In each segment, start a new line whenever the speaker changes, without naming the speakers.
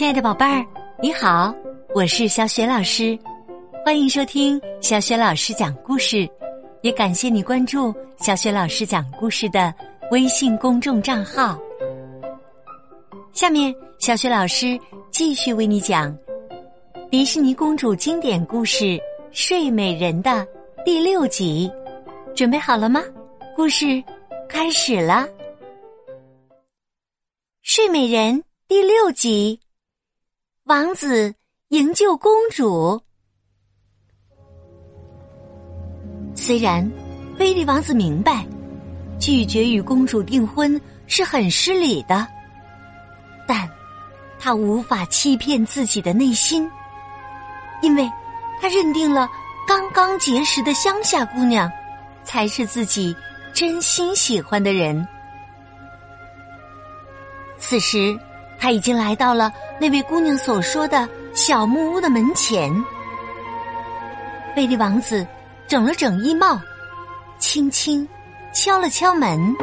亲爱的宝贝儿，你好，我是小雪老师，欢迎收听小雪老师讲故事，也感谢你关注小雪老师讲故事的微信公众账号。下面，小雪老师继续为你讲迪士尼公主经典故事《睡美人》的第六集，准备好了吗？故事开始了，《睡美人》第六集。王子营救公主。虽然菲利王子明白拒绝与公主订婚是很失礼的，但他无法欺骗自己的内心，因为他认定了刚刚结识的乡下姑娘才是自己真心喜欢的人。此时。他已经来到了那位姑娘所说的小木屋的门前。菲利王子整了整衣帽，轻轻敲了敲门：“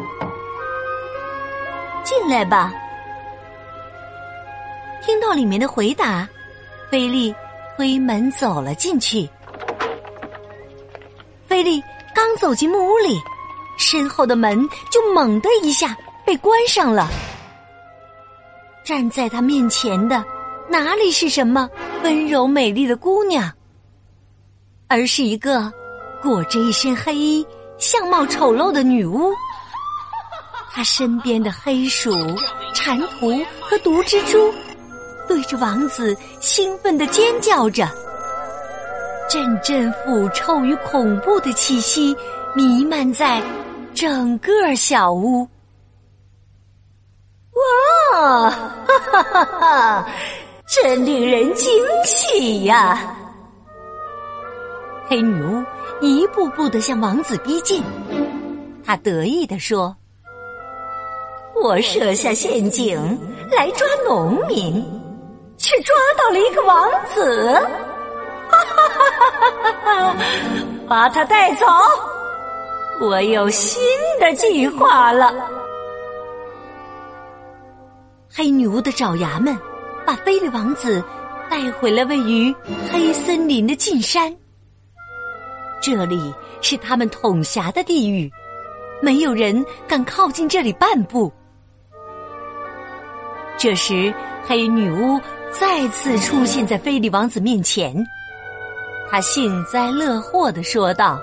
进来吧。”听到里面的回答，菲利推门走了进去。菲利刚走进木屋里，身后的门就猛的一下被关上了。站在他面前的哪里是什么温柔美丽的姑娘，而是一个裹着一身黑衣、相貌丑陋的女巫。她身边的黑鼠、蟾蜍和毒蜘蛛对着王子兴奋的尖叫着，阵阵腐臭与恐怖的气息弥漫在整个小屋。哇，哈哈哈哈！真令人惊喜呀！黑女巫一步步的向王子逼近，她得意的说：“我设下陷阱来抓农民，却抓到了一个王子！哈哈哈哈哈哈！把他带走，我有新的计划了。”黑女巫的爪牙们把菲利王子带回了位于黑森林的禁山，这里是他们统辖的地域，没有人敢靠近这里半步。这时，黑女巫再次出现在菲利王子面前，她幸灾乐祸的说道。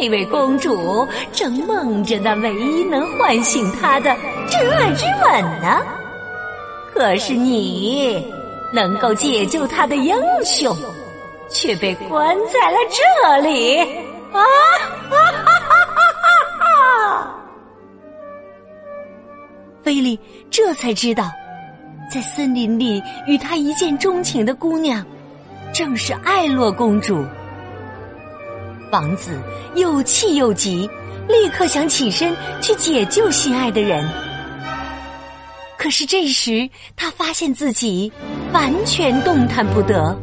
那位公主正梦着那唯一能唤醒她的真爱之吻呢，可是你能够解救她的英雄，却被关在了这里啊！哈哈哈哈哈！菲利这才知道，在森林里与他一见钟情的姑娘，正是艾洛公主。王子又气又急，立刻想起身去解救心爱的人。可是这时，他发现自己完全动弹不得，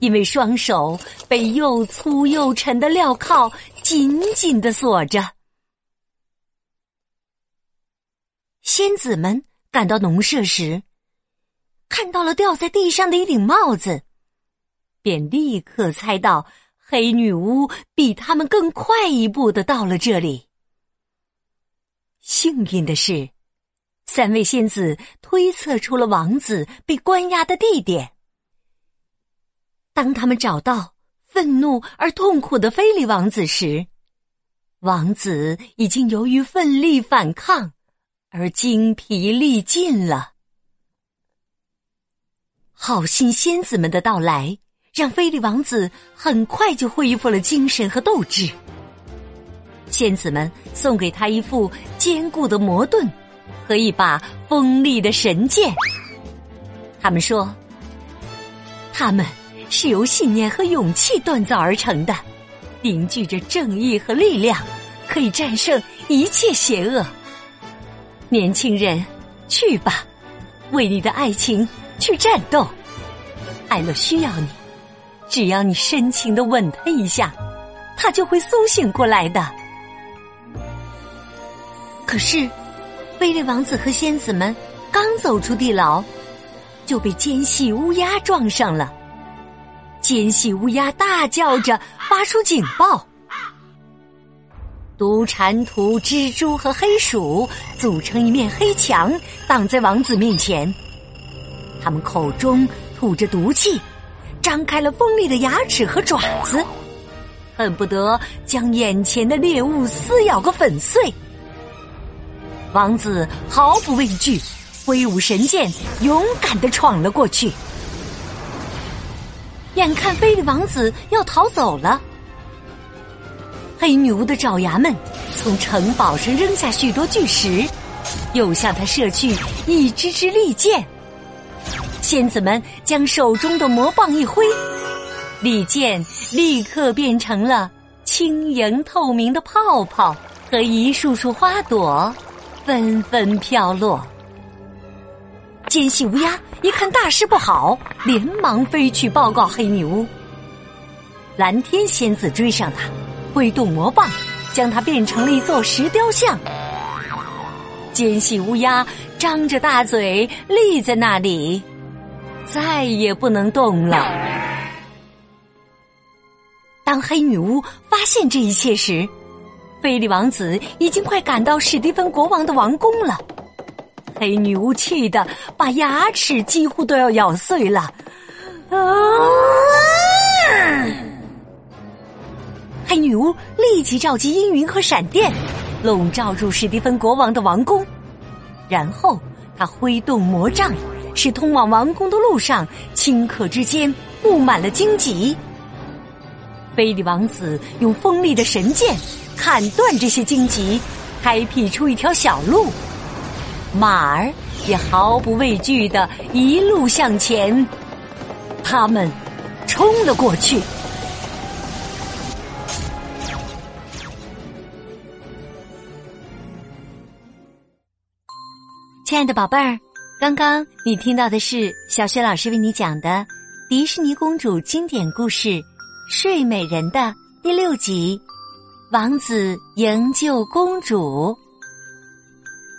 因为双手被又粗又沉的镣铐紧紧的锁着。仙子们赶到农舍时，看到了掉在地上的一顶帽子，便立刻猜到。黑女巫比他们更快一步的到了这里。幸运的是，三位仙子推测出了王子被关押的地点。当他们找到愤怒而痛苦的菲利王子时，王子已经由于奋力反抗而精疲力尽了。好心仙子们的到来。让菲利王子很快就恢复了精神和斗志。仙子们送给他一副坚固的魔盾和一把锋利的神剑。他们说，他们是由信念和勇气锻造而成的，凝聚着正义和力量，可以战胜一切邪恶。年轻人，去吧，为你的爱情去战斗。艾洛需要你。只要你深情的吻他一下，他就会苏醒过来的。可是，菲利王子和仙子们刚走出地牢，就被奸细乌鸦撞上了。奸细乌鸦大叫着发出警报。毒蟾蜍、蜘蛛和黑鼠组成一面黑墙，挡在王子面前。他们口中吐着毒气，张开了锋利的牙齿和爪子，恨不得将眼前的猎物撕咬个粉碎。王子毫不畏惧，挥舞神剑，勇敢的闯了过去。眼看菲利王子要逃走了。黑女巫的爪牙们从城堡上扔下许多巨石，又向他射去一支支利箭。仙子们将手中的魔棒一挥，利剑立刻变成了轻盈透明的泡泡和一束束花朵，纷纷飘落。奸细乌鸦一看大事不好，连忙飞去报告黑女巫。蓝天仙子追上他。挥动魔棒，将它变成了一座石雕像。奸细乌鸦张着大嘴立在那里，再也不能动了。当黑女巫发现这一切时，菲利王子已经快赶到史蒂芬国王的王宫了。黑女巫气得把牙齿几乎都要咬碎了。啊！黑女巫立即召集阴云和闪电，笼罩住史蒂芬国王的王宫。然后，他挥动魔杖，使通往王宫的路上顷刻之间布满了荆棘。菲利王子用锋利的神剑砍断这些荆棘，开辟出一条小路。马儿也毫不畏惧的一路向前，他们冲了过去。亲爱的宝贝儿，刚刚你听到的是小雪老师为你讲的迪士尼公主经典故事《睡美人》的第六集《王子营救公主》。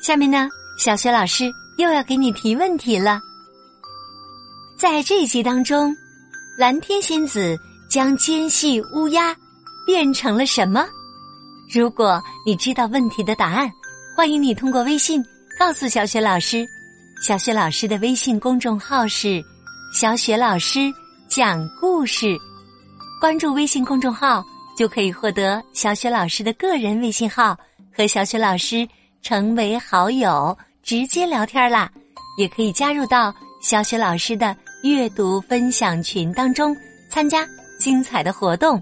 下面呢，小雪老师又要给你提问题了。在这一集当中，蓝天仙子将奸细乌鸦变成了什么？如果你知道问题的答案，欢迎你通过微信。告诉小雪老师，小雪老师的微信公众号是“小雪老师讲故事”，关注微信公众号就可以获得小雪老师的个人微信号，和小雪老师成为好友，直接聊天啦。也可以加入到小雪老师的阅读分享群当中，参加精彩的活动。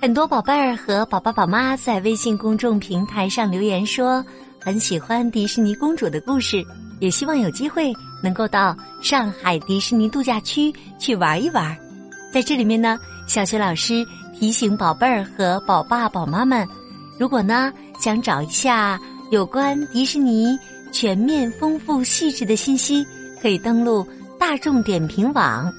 很多宝贝儿和宝宝宝妈在微信公众平台上留言说。很喜欢迪士尼公主的故事，也希望有机会能够到上海迪士尼度假区去玩一玩。在这里面呢，小学老师提醒宝贝儿和宝爸宝妈们，如果呢想找一下有关迪士尼全面、丰富、细致的信息，可以登录大众点评网。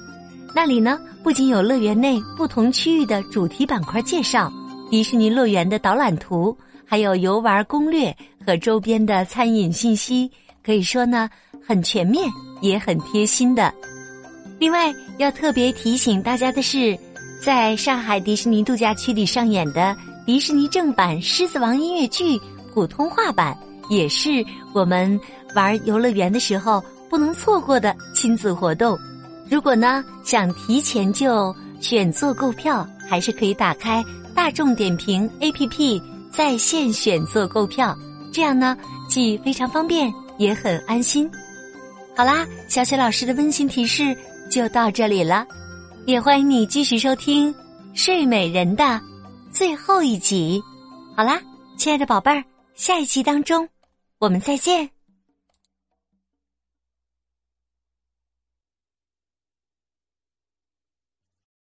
那里呢不仅有乐园内不同区域的主题板块介绍，迪士尼乐园的导览图。还有游玩攻略和周边的餐饮信息，可以说呢很全面，也很贴心的。另外要特别提醒大家的是，在上海迪士尼度假区里上演的迪士尼正版《狮子王》音乐剧普通话版，也是我们玩游乐园的时候不能错过的亲子活动。如果呢想提前就选座购票，还是可以打开大众点评 APP。在线选座购票，这样呢既非常方便，也很安心。好啦，小雪老师的温馨提示就到这里了，也欢迎你继续收听《睡美人》的最后一集。好啦，亲爱的宝贝儿，下一集当中我们再见。